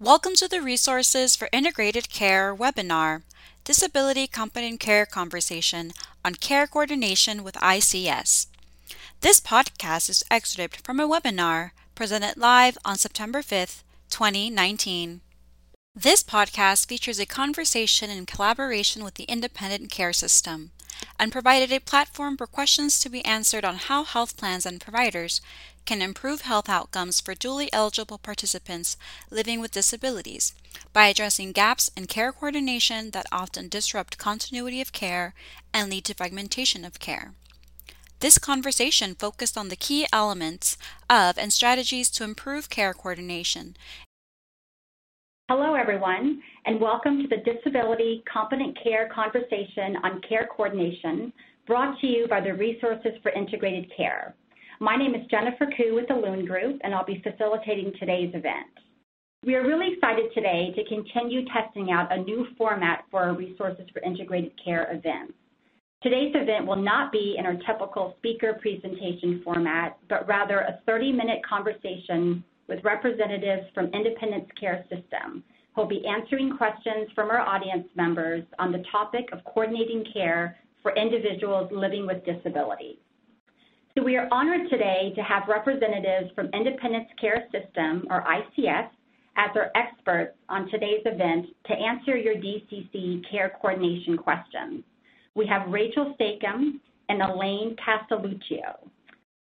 Welcome to the Resources for Integrated Care webinar, Disability Competent Care Conversation on Care Coordination with ICS. This podcast is excerpt from a webinar presented live on September 5th, 2019. This podcast features a conversation in collaboration with the Independence Care System and provided a platform for questions to be answered on how health plans and providers can improve health outcomes for dually eligible participants living with disabilities by addressing gaps in care coordination that often disrupt continuity of care and lead to fragmentation of care. This conversation focused on the key elements of and strategies to improve care coordination. Hello, everyone, and welcome to the Disability Competent Care Conversation on Care Coordination, brought to you by the Resources for Integrated Care. My name is Jennifer Koo with the Lewin Group, and I'll be facilitating today's event. We are really excited today to continue testing out a new format for our Resources for Integrated Care events. Today's event will not be in our typical speaker presentation format, but rather a 30-minute conversation with representatives from Independence Care System, who will be answering questions from our audience members on the topic of coordinating care for individuals living with disabilities. We are honored today to have representatives from Independence Care System, or ICS, as our experts on today's event to answer your DCC care coordination questions. We have Rachel Stakem and Elaine Castelluccio.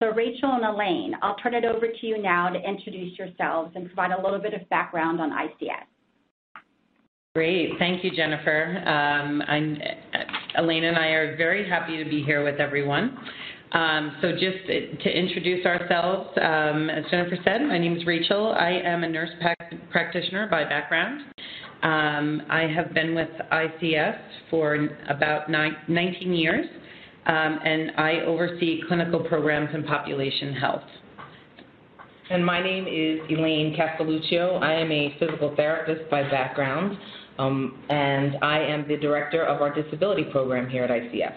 So Rachel and Elaine, I'll turn it over to you now to introduce yourselves and provide a little bit of background on ICS. Great. Thank you, Jennifer. Um, Elaine and I are very happy to be here with everyone. Um, so just to introduce ourselves, um, as Jennifer said, my name is Rachel. I am a nurse practitioner by background. Um, I have been with ICS for about nine, 19 years, um, and I oversee clinical programs and population health. And my name is Elaine Castelluccio. I am a physical therapist by background, um, and I am the director of our disability program here at ICS.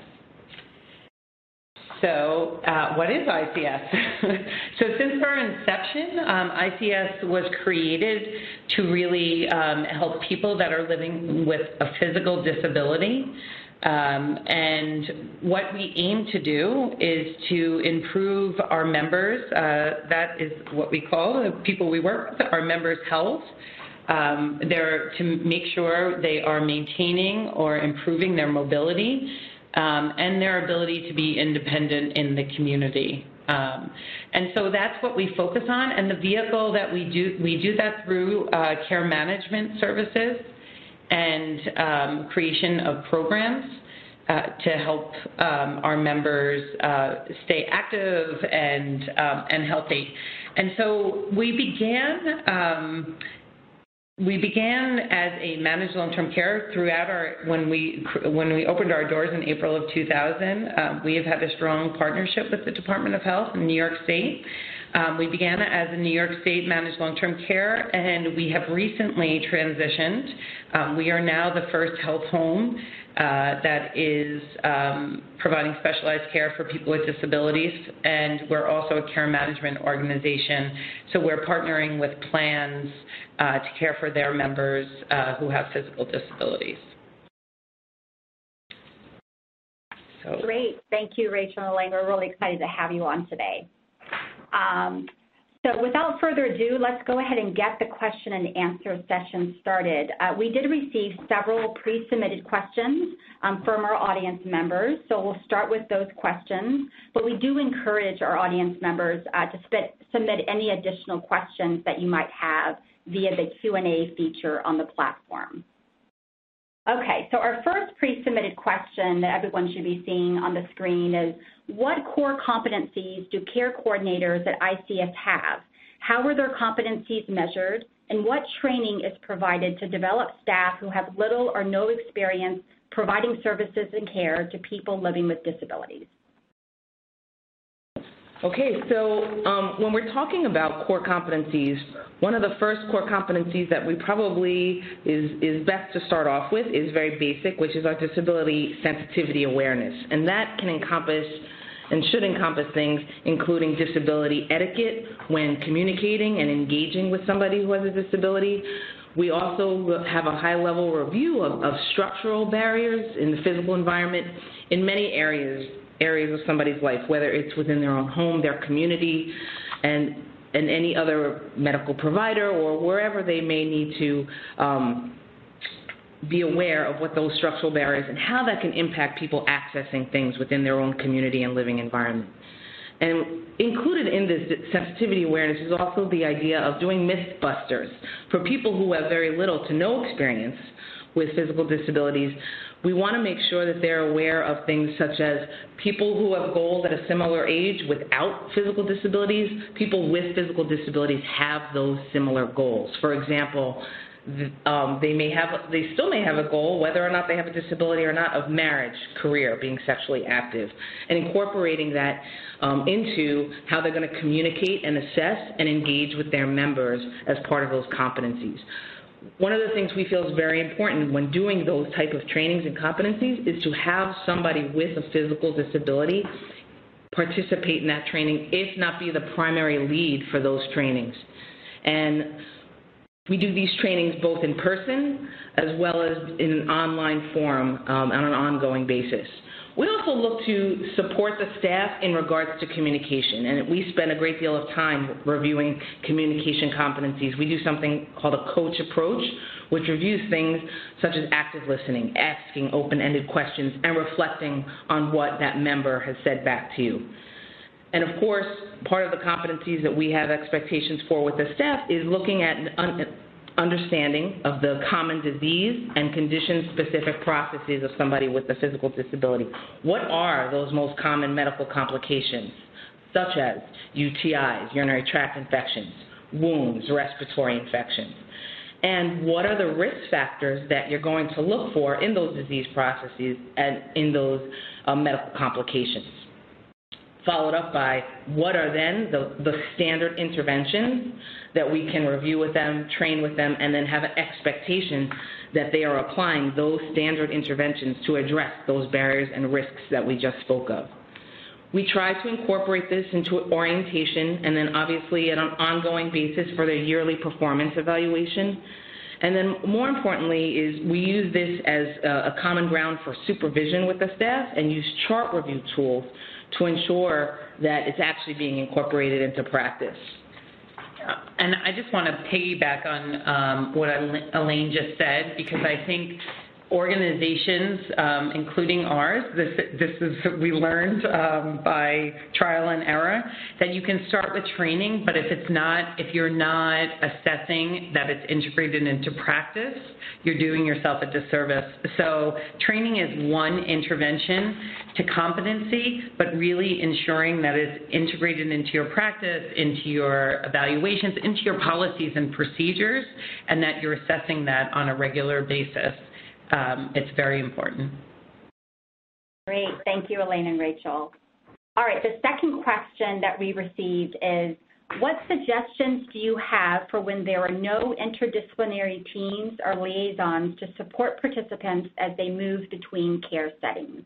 So, uh, what is ICS? so, since our inception, um, ICS was created to really um, help people that are living with a physical disability. Um, and what we aim to do is to improve our members, uh, that is what we call the people we work with, our members' health. Um, they're to make sure they are maintaining or improving their mobility um, and their ability to be independent in the community. Um, and so that's what we focus on. And the vehicle that we do, we do that through uh, care management services and um, creation of programs uh, to help um, our members uh, stay active and um, and healthy. And so we began um, we began as a managed long-term care throughout our when we when we opened our doors in April of 2000. Um, we have had a strong partnership with the Department of Health in New York State. Um, we began as a New York State managed long-term care, and we have recently transitioned. Um, we are now the first health home uh, that is um, providing specialized care for people with disabilities, and we're also a care management organization. So we're partnering with plans uh, to care for their members uh, who have physical disabilities. So. Great. Thank you, Rachel and Elaine. We're really excited to have you on today. Um, so without further ado, let's go ahead and get the question and answer session started. Uh, we did receive several pre-submitted questions um, from our audience members, so we'll start with those questions. But we do encourage our audience members uh, to submit any additional questions that you might have via the Q&A feature on the platform. Okay, so our first pre-submitted question that everyone should be seeing on the screen is, what core competencies do care coordinators at ICS have? How are their competencies measured? And what training is provided to develop staff who have little or no experience providing services and care to people living with disabilities? Okay, so um, when we're talking about core competencies, one of the first core competencies that we probably is, is best to start off with is very basic, which is our disability sensitivity awareness. And that can encompass and should encompass things including disability etiquette when communicating and engaging with somebody who has a disability. We also have a high level review of, of structural barriers in the physical environment in many areas areas of somebody's life, whether it's within their own home, their community, and and any other medical provider or wherever they may need to um, be aware of what those structural barriers and how that can impact people accessing things within their own community and living environment. And included in this sensitivity awareness is also the idea of doing mythbusters for people who have very little to no experience with physical disabilities. We want to make sure that they're aware of things such as people who have goals at a similar age without physical disabilities. People with physical disabilities have those similar goals. For example, um, they may have, they still may have a goal, whether or not they have a disability or not, of marriage, career, being sexually active, and incorporating that um, into how they're going to communicate and assess and engage with their members as part of those competencies. One of the things we feel is very important when doing those type of trainings and competencies is to have somebody with a physical disability participate in that training, if not be the primary lead for those trainings. And we do these trainings both in person as well as in an online forum um, on an ongoing basis. We also look to support the staff in regards to communication, and we spend a great deal of time reviewing communication competencies. We do something called a coach approach, which reviews things such as active listening, asking open ended questions, and reflecting on what that member has said back to you. And of course, part of the competencies that we have expectations for with the staff is looking at un- understanding of the common disease and condition specific processes of somebody with a physical disability. What are those most common medical complications, such as UTIs, urinary tract infections, wounds, respiratory infections? And what are the risk factors that you're going to look for in those disease processes and in those uh, medical complications? Followed up by what are then the, the standard interventions that we can review with them, train with them, and then have an expectation that they are applying those standard interventions to address those barriers and risks that we just spoke of. We try to incorporate this into orientation and then obviously at an ongoing basis for their yearly performance evaluation. And then more importantly is we use this as a, a common ground for supervision with the staff and use chart review tools to ensure that it's actually being incorporated into practice. And I just want to piggyback on um, what Elaine just said because I think organizations, um, including ours, this, this is we learned um, by trial and error that you can start with training, but if it's not, if you're not assessing that it's integrated into practice, you're doing yourself a disservice. So training is one intervention to competency, but really ensuring that it's integrated into your practice, into your evaluations, into your policies and procedures, and that you're assessing that on a regular basis um, it's very important. Great. Thank you, Elaine and Rachel. All right, the second question that we received is, what suggestions do you have for when there are no interdisciplinary teams or liaisons to support participants as they move between care settings?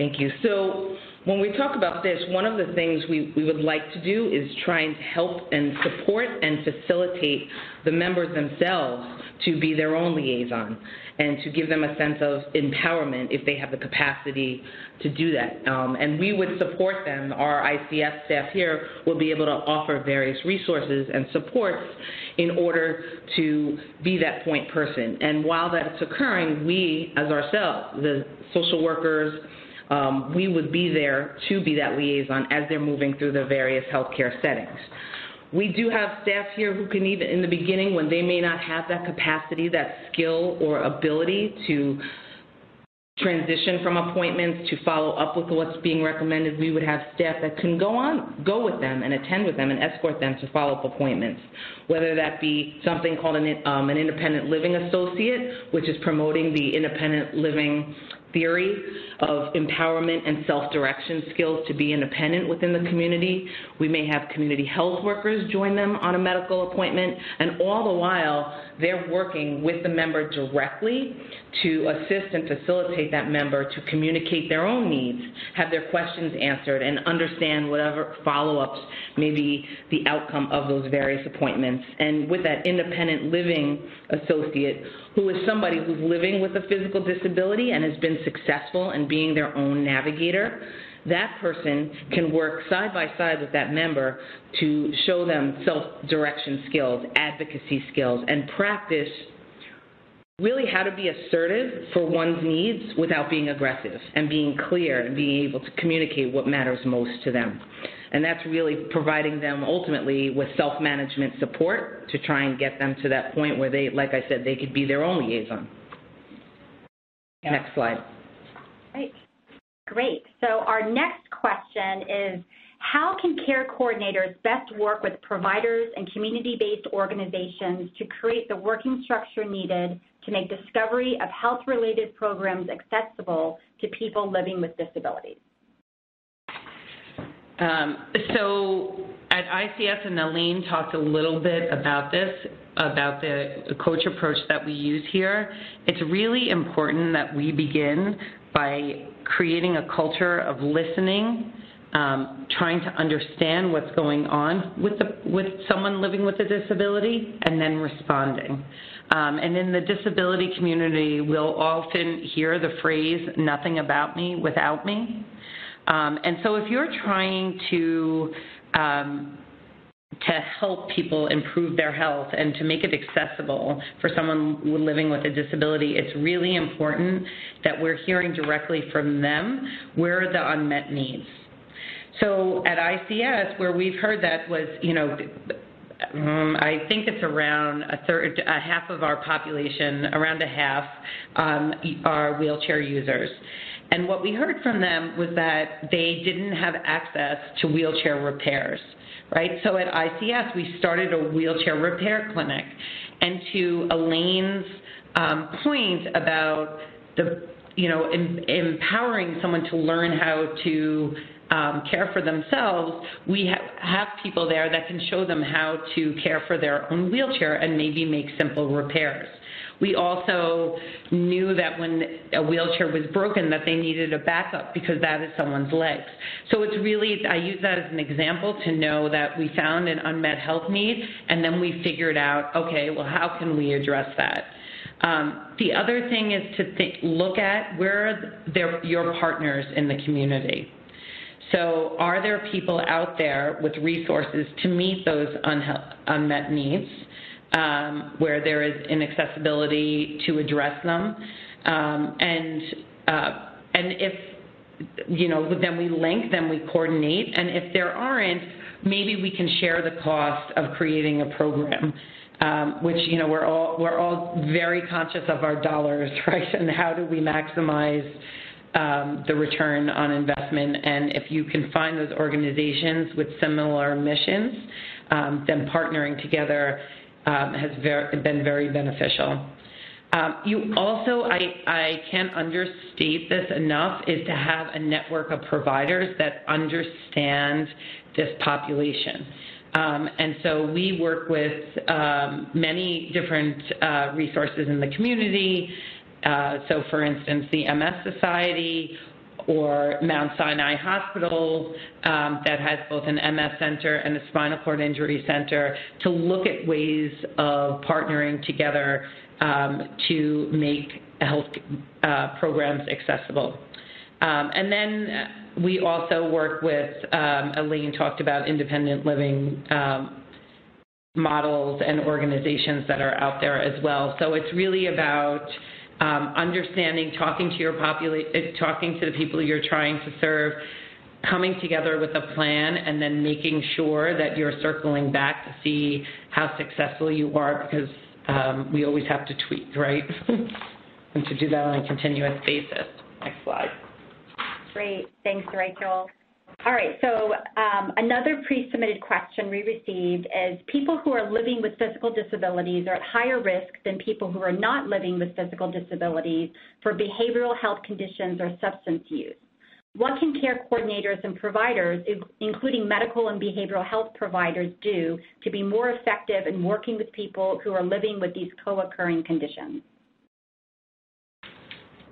Thank you. So when we talk about this, one of the things we, we would like to do is try and help and support and facilitate the members themselves to be their own liaison and to give them a sense of empowerment if they have the capacity to do that. Um, and we would support them. Our ICS staff here will be able to offer various resources and supports in order to be that point person. And while that's occurring, we, as ourselves, the social workers, um, we would be there to be that liaison as they're moving through the various healthcare settings. We do have staff here who can even, in the beginning, when they may not have that capacity, that skill or ability to transition from appointments to follow up with what's being recommended, we would have staff that can go on, go with them and attend with them and escort them to follow up appointments. Whether that be something called an, um, an independent living associate, which is promoting the independent living theory of empowerment and self-direction skills to be independent within the community. We may have community health workers join them on a medical appointment, and all the while, they're working with the member directly to assist and facilitate that member to communicate their own needs, have their questions answered, and understand whatever follow-ups may be the outcome of those various appointments. And with that independent living associate, who is somebody who's living with a physical disability and has been successful in being their own navigator, that person can work side by side with that member to show them self direction skills, advocacy skills, and practice really how to be assertive for one's needs without being aggressive and being clear and being able to communicate what matters most to them. And that's really providing them ultimately with self management support to try and get them to that point where they, like I said, they could be their own liaison. Next slide. Great. Great. So our next question is how can care coordinators best work with providers and community-based organizations to create the working structure needed to make discovery of health-related programs accessible to people living with disabilities? Um, so at ICS, and Elaine talked a little bit about this, about the coach approach that we use here. It's really important that we begin by creating a culture of listening, um, trying to understand what's going on with the, with someone living with a disability, and then responding. Um, and in the disability community, we'll often hear the phrase "nothing about me without me." Um, and so if you're trying to um, to help people improve their health and to make it accessible for someone living with a disability, it's really important that we're hearing directly from them where are the unmet needs. So at ICS, where we've heard that was, you know, um, I think it's around a third, a half of our population, around a half, um, are wheelchair users. And what we heard from them was that they didn't have access to wheelchair repairs, right? So at ICS, we started a wheelchair repair clinic. And to Elaine's um, point about the, you know, em- empowering someone to learn how to um, care for themselves, we ha- have people there that can show them how to care for their own wheelchair and maybe make simple repairs. We also knew that when a wheelchair was broken that they needed a backup because that is someone's legs. So it's really, I use that as an example to know that we found an unmet health need and then we figured out, okay, well, how can we address that? Um, the other thing is to look at where are your partners in the community. So, are there people out there with resources to meet those unmet needs? Um, where there is inaccessibility to address them. Um, and uh, and if you know, then we link, then we coordinate, and if there aren't, maybe we can share the cost of creating a program. Um, which you know we're all we're all very conscious of our dollars, right? And how do we maximize um, the return on investment? And if you can find those organizations with similar missions, um, then partnering together um, has been very beneficial. Um, you also, I, I can't understate this enough, is to have a network of providers that understand this population. Um, and so we work with um, many different uh, resources in the community. Uh, so, for instance, the MS Society or Mount Sinai Hospital um, that has both an MS center and a spinal cord injury center to look at ways of partnering together um, to make health uh, programs accessible. Um, and then we also work with, um, Elaine talked about independent living um, models and organizations that are out there as well. So it's really about um, understanding, talking to your population, uh, talking to the people you're trying to serve, coming together with a plan, and then making sure that you're circling back to see how successful you are because um, we always have to tweak, right? and to do that on a continuous basis. Next slide. Great. Thanks, Rachel. All right, so um, another pre-submitted question we received is people who are living with physical disabilities are at higher risk than people who are not living with physical disabilities for behavioral health conditions or substance use. What can care coordinators and providers, including medical and behavioral health providers, do to be more effective in working with people who are living with these co-occurring conditions?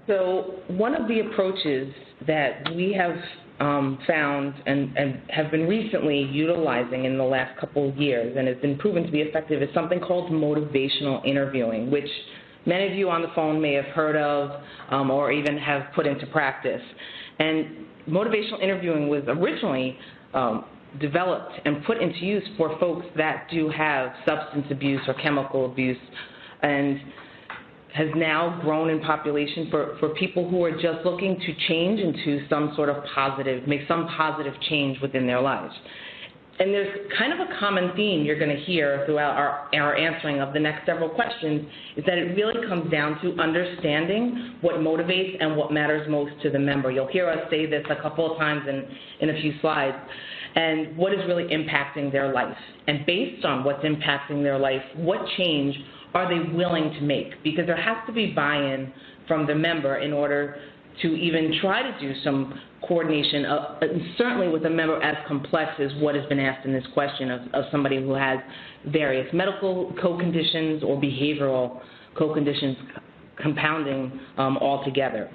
So one of the approaches that we have um, found and, and, have been recently utilizing in the last couple of years and has been proven to be effective is something called motivational interviewing, which many of you on the phone may have heard of um, or even have put into practice. And motivational interviewing was originally um, developed and put into use for folks that do have substance abuse or chemical abuse. And has now grown in population for, for people who are just looking to change into some sort of positive, make some positive change within their lives. And there's kind of a common theme you're going to hear throughout our, our answering of the next several questions is that it really comes down to understanding what motivates and what matters most to the member. You'll hear us say this a couple of times in, in a few slides. And what is really impacting their life. And based on what's impacting their life, what change are they willing to make? Because there has to be buy-in from the member in order to even try to do some coordination, certainly with a member as complex as what has been asked in this question of, of somebody who has various medical co-conditions or behavioral co-conditions compounding um, all together.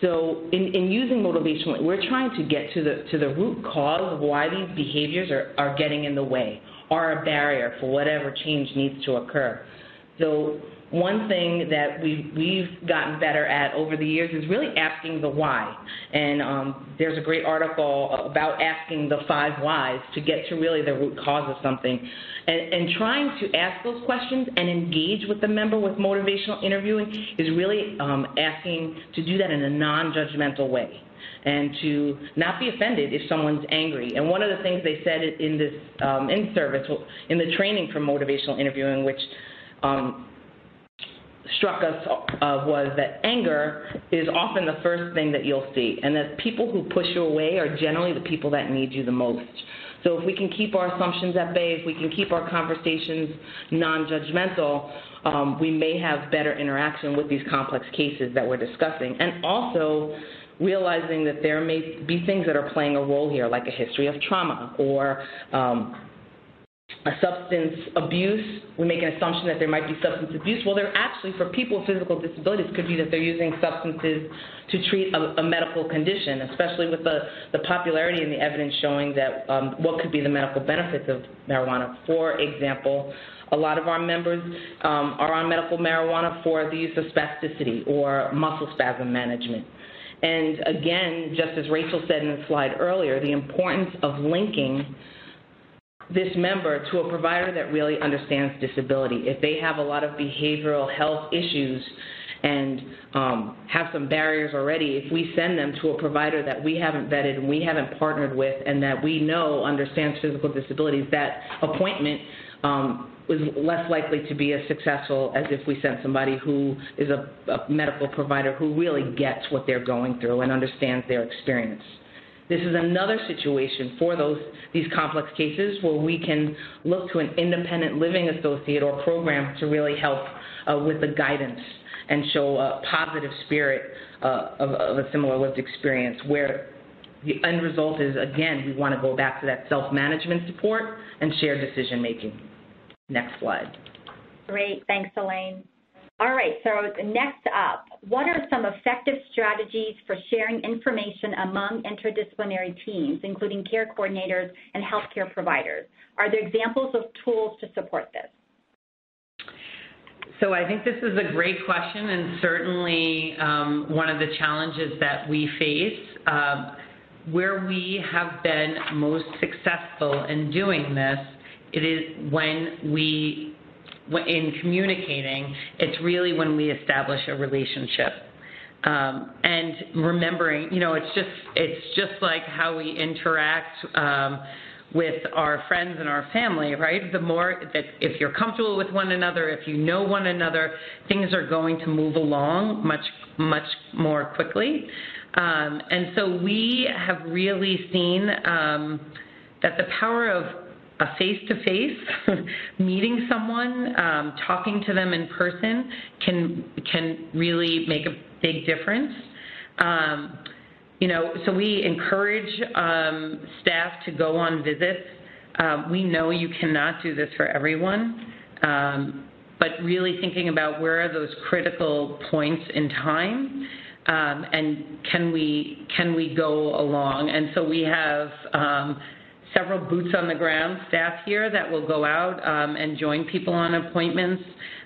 So in, in using motivation, we're trying to get to the, to the root cause of why these behaviors are, are getting in the way, are a barrier for whatever change needs to occur. So one thing that we've, we've gotten better at over the years is really asking the why. And um, there's a great article about asking the five whys to get to really the root cause of something. And, and trying to ask those questions and engage with the member with motivational interviewing is really um, asking to do that in a non-judgmental way and to not be offended if someone's angry. And one of the things they said in this um, in service, in the training for motivational interviewing, which um, struck us uh, was that anger is often the first thing that you'll see, and that people who push you away are generally the people that need you the most. So if we can keep our assumptions at bay, if we can keep our conversations non-judgmental, um, we may have better interaction with these complex cases that we're discussing. And also realizing that there may be things that are playing a role here, like a history of trauma or um, a substance abuse, we make an assumption that there might be substance abuse. Well, there actually, for people with physical disabilities, could be that they're using substances to treat a, a medical condition, especially with the, the popularity and the evidence showing that um, what could be the medical benefits of marijuana. For example, a lot of our members um, are on medical marijuana for the use of spasticity or muscle spasm management. And again, just as Rachel said in the slide earlier, the importance of linking this member to a provider that really understands disability. If they have a lot of behavioral health issues and um, have some barriers already, if we send them to a provider that we haven't vetted and we haven't partnered with and that we know understands physical disabilities, that appointment um, is less likely to be as successful as if we sent somebody who is a, a medical provider who really gets what they're going through and understands their experience. This is another situation for those these complex cases where we can look to an independent living associate or program to really help uh, with the guidance and show a positive spirit uh, of, of a similar lived experience where the end result is, again, we want to go back to that self-management support and shared decision making. Next slide. Great. Thanks, Elaine. All right, so next up, what are some effective strategies for sharing information among interdisciplinary teams, including care coordinators and healthcare providers? Are there examples of tools to support this? So I think this is a great question and certainly um, one of the challenges that we face. Uh, where we have been most successful in doing this, it is when we in communicating, it's really when we establish a relationship. Um, and remembering, you know, it's just it's just like how we interact um, with our friends and our family, right? The more that if you're comfortable with one another, if you know one another, things are going to move along much, much more quickly. Um, and so we have really seen um, that the power of a face-to-face meeting someone, um, talking to them in person, can can really make a big difference. Um, you know, so we encourage um, staff to go on visits. Um, we know you cannot do this for everyone, um, but really thinking about where are those critical points in time, um, and can we can we go along? And so we have several boots on the ground staff here that will go out um, and join people on appointments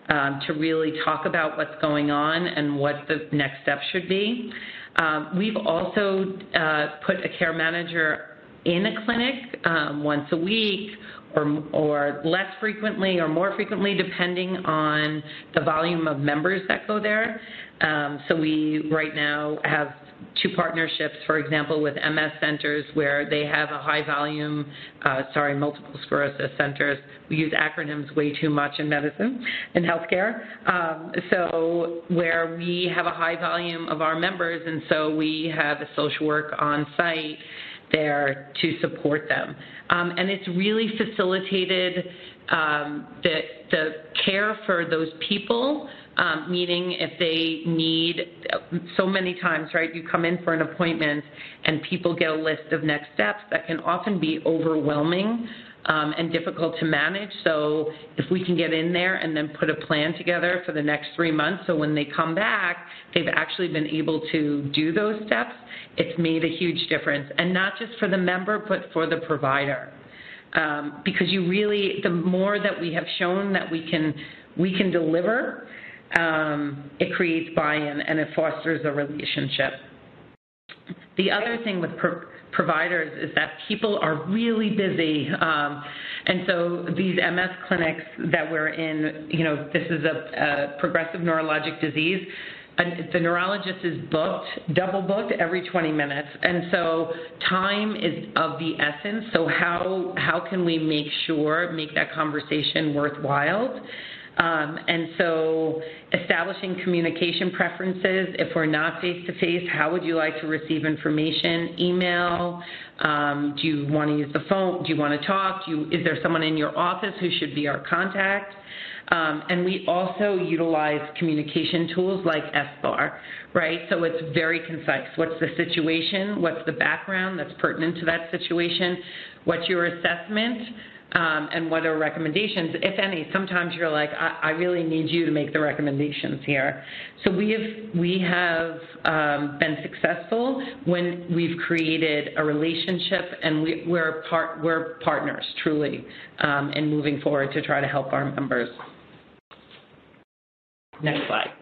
um, to really talk about what's going on and what the next step should be. Um, we've also uh, put a care manager in a clinic um, once a week or, or less frequently or more frequently depending on the volume of members that go there. Um, so we right now have two partnerships, for example, with MS centers where they have a high volume, uh, sorry, multiple sclerosis centers. We use acronyms way too much in medicine and healthcare. Um, so where we have a high volume of our members, and so we have a social work on site there to support them. Um, and it's really facilitated um, the, the care for those people um, meaning if they need so many times, right? You come in for an appointment and people get a list of next steps that can often be overwhelming um, and difficult to manage. So if we can get in there and then put a plan together for the next three months, so when they come back, they've actually been able to do those steps, it's made a huge difference. And not just for the member, but for the provider. Um, because you really, the more that we have shown that we can, we can deliver, um, it creates buy-in and it fosters a relationship. The other thing with pro- providers is that people are really busy. Um, and so these MS clinics that we're in, you know, this is a, a progressive neurologic disease. And the neurologist is booked, double booked every 20 minutes. And so time is of the essence. So how, how can we make sure, make that conversation worthwhile? Um, and so establishing communication preferences, if we're not face-to-face, how would you like to receive information? Email? Um, do you want to use the phone? Do you want to talk? You, is there someone in your office who should be our contact? Um, and we also utilize communication tools like SBAR, right? So it's very concise. What's the situation? What's the background that's pertinent to that situation? What's your assessment? Um, and what are recommendations, if any. Sometimes you're like, I, I, really need you to make the recommendations here. So we have we have um, been successful when we've created a relationship, and we, are part we're partners truly um, in moving forward to try to help our members. Next slide.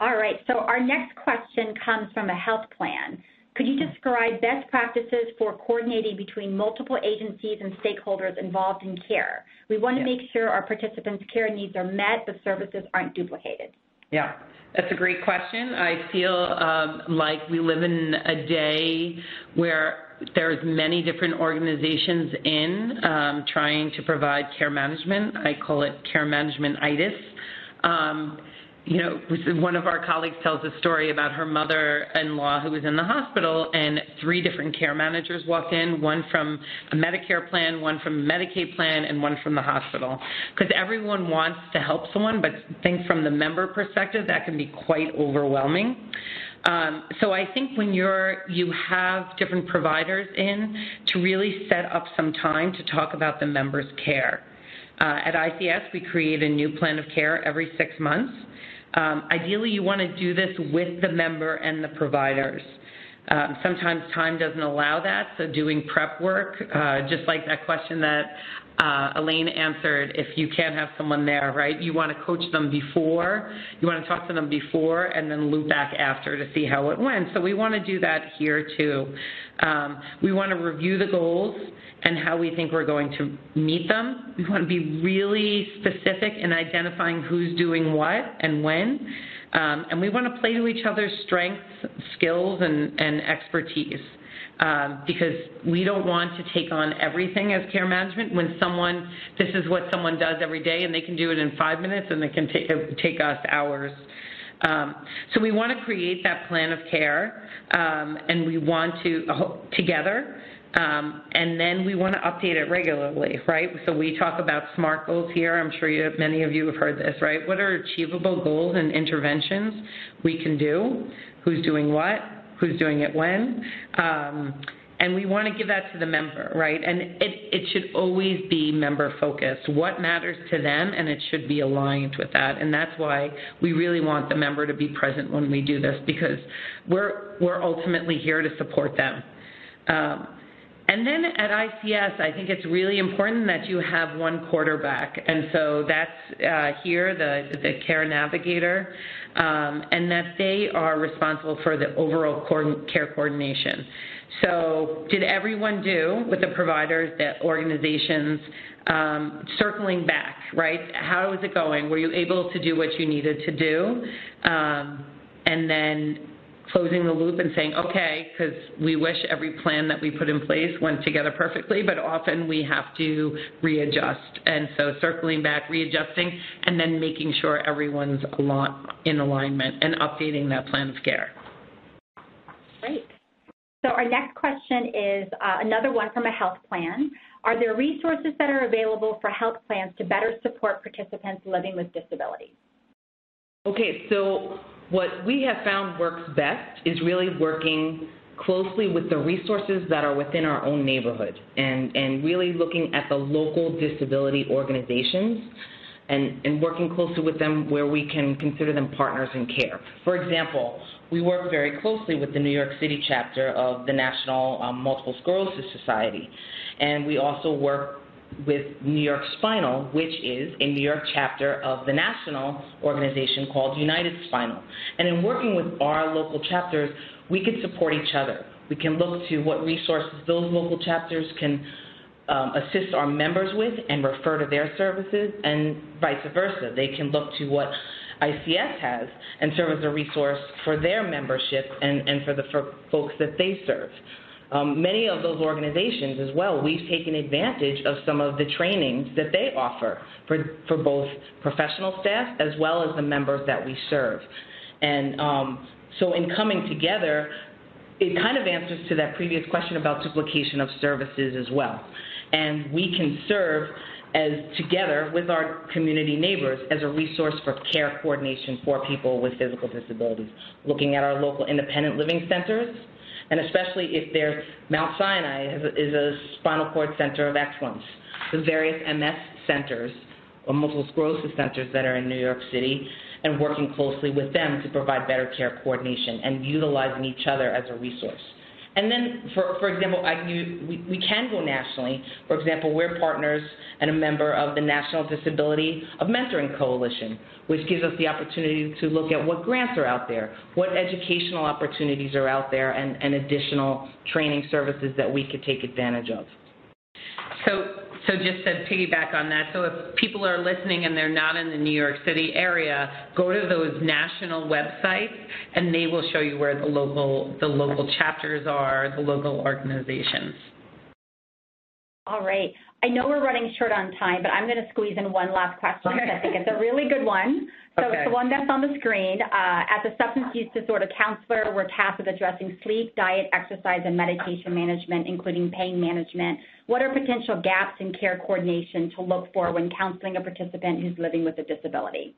All right. So our next question comes from a health plan. Could you describe best practices for coordinating between multiple agencies and stakeholders involved in care? We want to yeah. make sure our participants' care needs are met, but services aren't duplicated. Yeah, that's a great question. I feel um, like we live in a day where there's many different organizations in um, trying to provide care management. I call it care management itis. Um, you know, one of our colleagues tells a story about her mother-in-law who was in the hospital, and three different care managers walked in, one from a Medicare plan, one from a Medicaid plan, and one from the hospital. Because everyone wants to help someone, but think from the member perspective, that can be quite overwhelming. Um, so I think when you're you have different providers in, to really set up some time to talk about the member's care. Uh, at ICS, we create a new plan of care every six months. Um, ideally, you want to do this with the member and the providers. Um, sometimes time doesn't allow that, so doing prep work, uh, just like that question that uh, Elaine answered, if you can't have someone there, right? You want to coach them before, you want to talk to them before, and then loop back after to see how it went. So we want to do that here too. Um, we want to review the goals and how we think we're going to meet them. We want to be really specific in identifying who's doing what and when. Um, and we want to play to each other's strengths, skills, and, and expertise. Um, because we don't want to take on everything as care management when someone, this is what someone does every day and they can do it in five minutes and it can take, take us hours. Um, so we want to create that plan of care um, and we want to, uh, together, um, and then we want to update it regularly, right? So we talk about SMART goals here. I'm sure you, many of you have heard this, right? What are achievable goals and interventions we can do? Who's doing what? Who's doing it when? Um, and we want to give that to the member, right? And it, it should always be member focused. What matters to them, and it should be aligned with that. And that's why we really want the member to be present when we do this because we're we're ultimately here to support them. Um, and then at ICS, I think it's really important that you have one quarterback. And so that's uh, here, the, the care navigator, um, and that they are responsible for the overall care coordination. So, did everyone do with the providers, the organizations, um, circling back, right? How is it going? Were you able to do what you needed to do? Um, and then closing the loop and saying, okay, because we wish every plan that we put in place went together perfectly, but often we have to readjust. And so circling back, readjusting, and then making sure everyone's in alignment and updating that plan of care. Great. So our next question is uh, another one from a health plan. Are there resources that are available for health plans to better support participants living with disabilities? Okay, so what we have found works best is really working closely with the resources that are within our own neighborhood and, and really looking at the local disability organizations and, and working closely with them where we can consider them partners in care. For example, we work very closely with the New York City chapter of the National um, Multiple Sclerosis Society. And we also work with New York Spinal, which is a New York chapter of the national organization called United Spinal. And in working with our local chapters, we could support each other. We can look to what resources those local chapters can um, assist our members with and refer to their services, and vice versa. They can look to what ICS has and serve as a resource for their membership and, and for the for folks that they serve. Um, many of those organizations as well, we've taken advantage of some of the trainings that they offer for, for both professional staff as well as the members that we serve. And um, so in coming together, it kind of answers to that previous question about duplication of services as well. And we can serve as together with our community neighbors as a resource for care coordination for people with physical disabilities, looking at our local independent living centers, and especially if there's Mount Sinai is a spinal cord center of excellence. The various MS centers or multiple sclerosis centers that are in New York City and working closely with them to provide better care coordination and utilizing each other as a resource. And then, for, for example, I, you, we, we can go nationally. For example, we're partners and a member of the National Disability of Mentoring Coalition, which gives us the opportunity to look at what grants are out there, what educational opportunities are out there, and, and additional training services that we could take advantage of. So so just to piggyback on that, so if people are listening and they're not in the New York City area, go to those national websites and they will show you where the local the local chapters are, the local organizations. All right. I know we're running short on time, but I'm going to squeeze in one last question okay. I think it's a really good one. So okay. it's the one that's on the screen. Uh, as a substance use disorder counselor, we're tasked with addressing sleep, diet, exercise, and medication management, including pain management. What are potential gaps in care coordination to look for when counseling a participant who's living with a disability?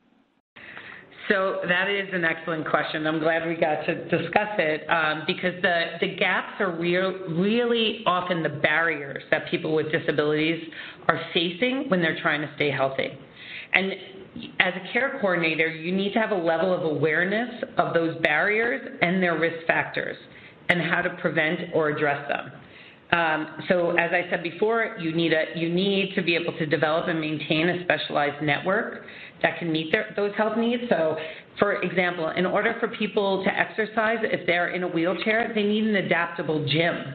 So that is an excellent question. I'm glad we got to discuss it um, because the, the gaps are real, really often the barriers that people with disabilities are facing when they're trying to stay healthy. And as a care coordinator, you need to have a level of awareness of those barriers and their risk factors and how to prevent or address them. Um, so as I said before, you need, a, you need to be able to develop and maintain a specialized network that can meet their, those health needs. So, for example, in order for people to exercise, if they're in a wheelchair, they need an adaptable gym.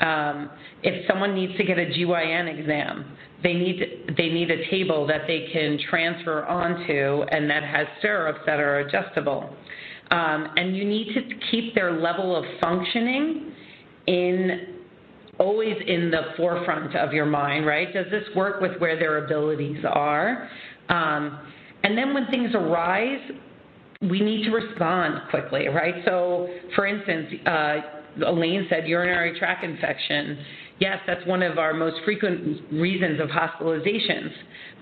Um, if someone needs to get a GYN exam, they need they need a table that they can transfer onto and that has stirrups that are adjustable. Um, and you need to keep their level of functioning in always in the forefront of your mind, right? Does this work with where their abilities are? Um, and then when things arise, we need to respond quickly, right? So, for instance, uh, Elaine said urinary tract infection. Yes, that's one of our most frequent reasons of hospitalizations.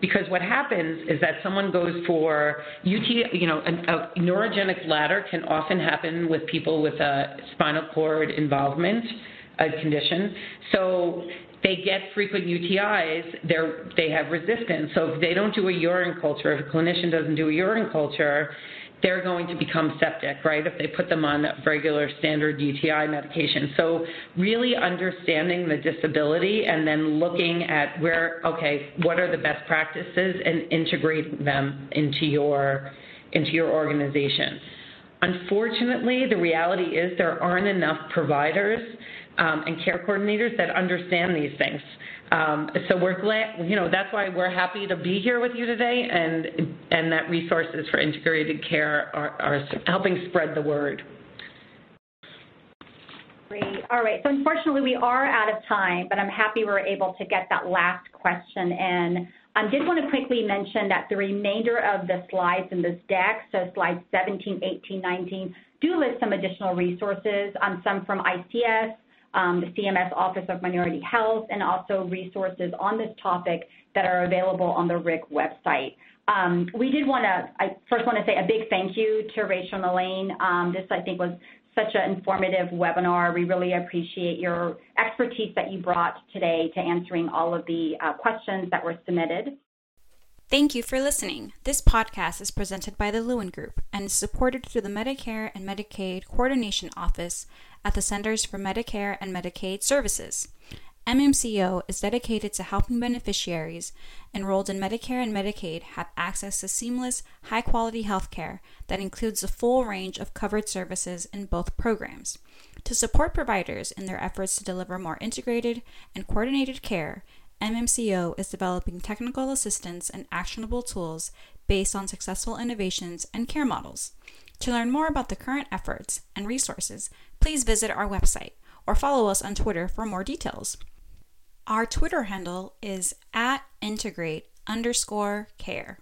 Because what happens is that someone goes for UT, you know, a, a neurogenic bladder can often happen with people with a spinal cord involvement a condition. So they get frequent UTIs, they're, they have resistance. So if they don't do a urine culture, if a clinician doesn't do a urine culture, they're going to become septic, right, if they put them on regular standard UTI medication. So, really understanding the disability and then looking at where, okay, what are the best practices and integrating them into your, into your organization. Unfortunately, the reality is there aren't enough providers and care coordinators that understand these things. Um, so we're glad, you know, that's why we're happy to be here with you today, and and that resources for integrated care are, are helping spread the word. Great. All right. So unfortunately, we are out of time, but I'm happy we are able to get that last question in. I did want to quickly mention that the remainder of the slides in this deck, so slides 17, 18, 19, do list some additional resources, um, some from ICS, um, the CMS Office of Minority Health, and also resources on this topic that are available on the RIC website. Um, we did want to, I first want to say a big thank you to Rachel and Elaine. Um, this, I think, was such an informative webinar. We really appreciate your expertise that you brought today to answering all of the uh, questions that were submitted. Thank you for listening. This podcast is presented by the Lewin Group and is supported through the Medicare and Medicaid Coordination Office at the Centers for Medicare and Medicaid Services. MMCO is dedicated to helping beneficiaries enrolled in Medicare and Medicaid have access to seamless, high quality health care that includes the full range of covered services in both programs. To support providers in their efforts to deliver more integrated and coordinated care, MMCO is developing technical assistance and actionable tools based on successful innovations and care models. To learn more about the current efforts and resources, please visit our website or follow us on Twitter for more details. Our Twitter handle is at integrate underscore care.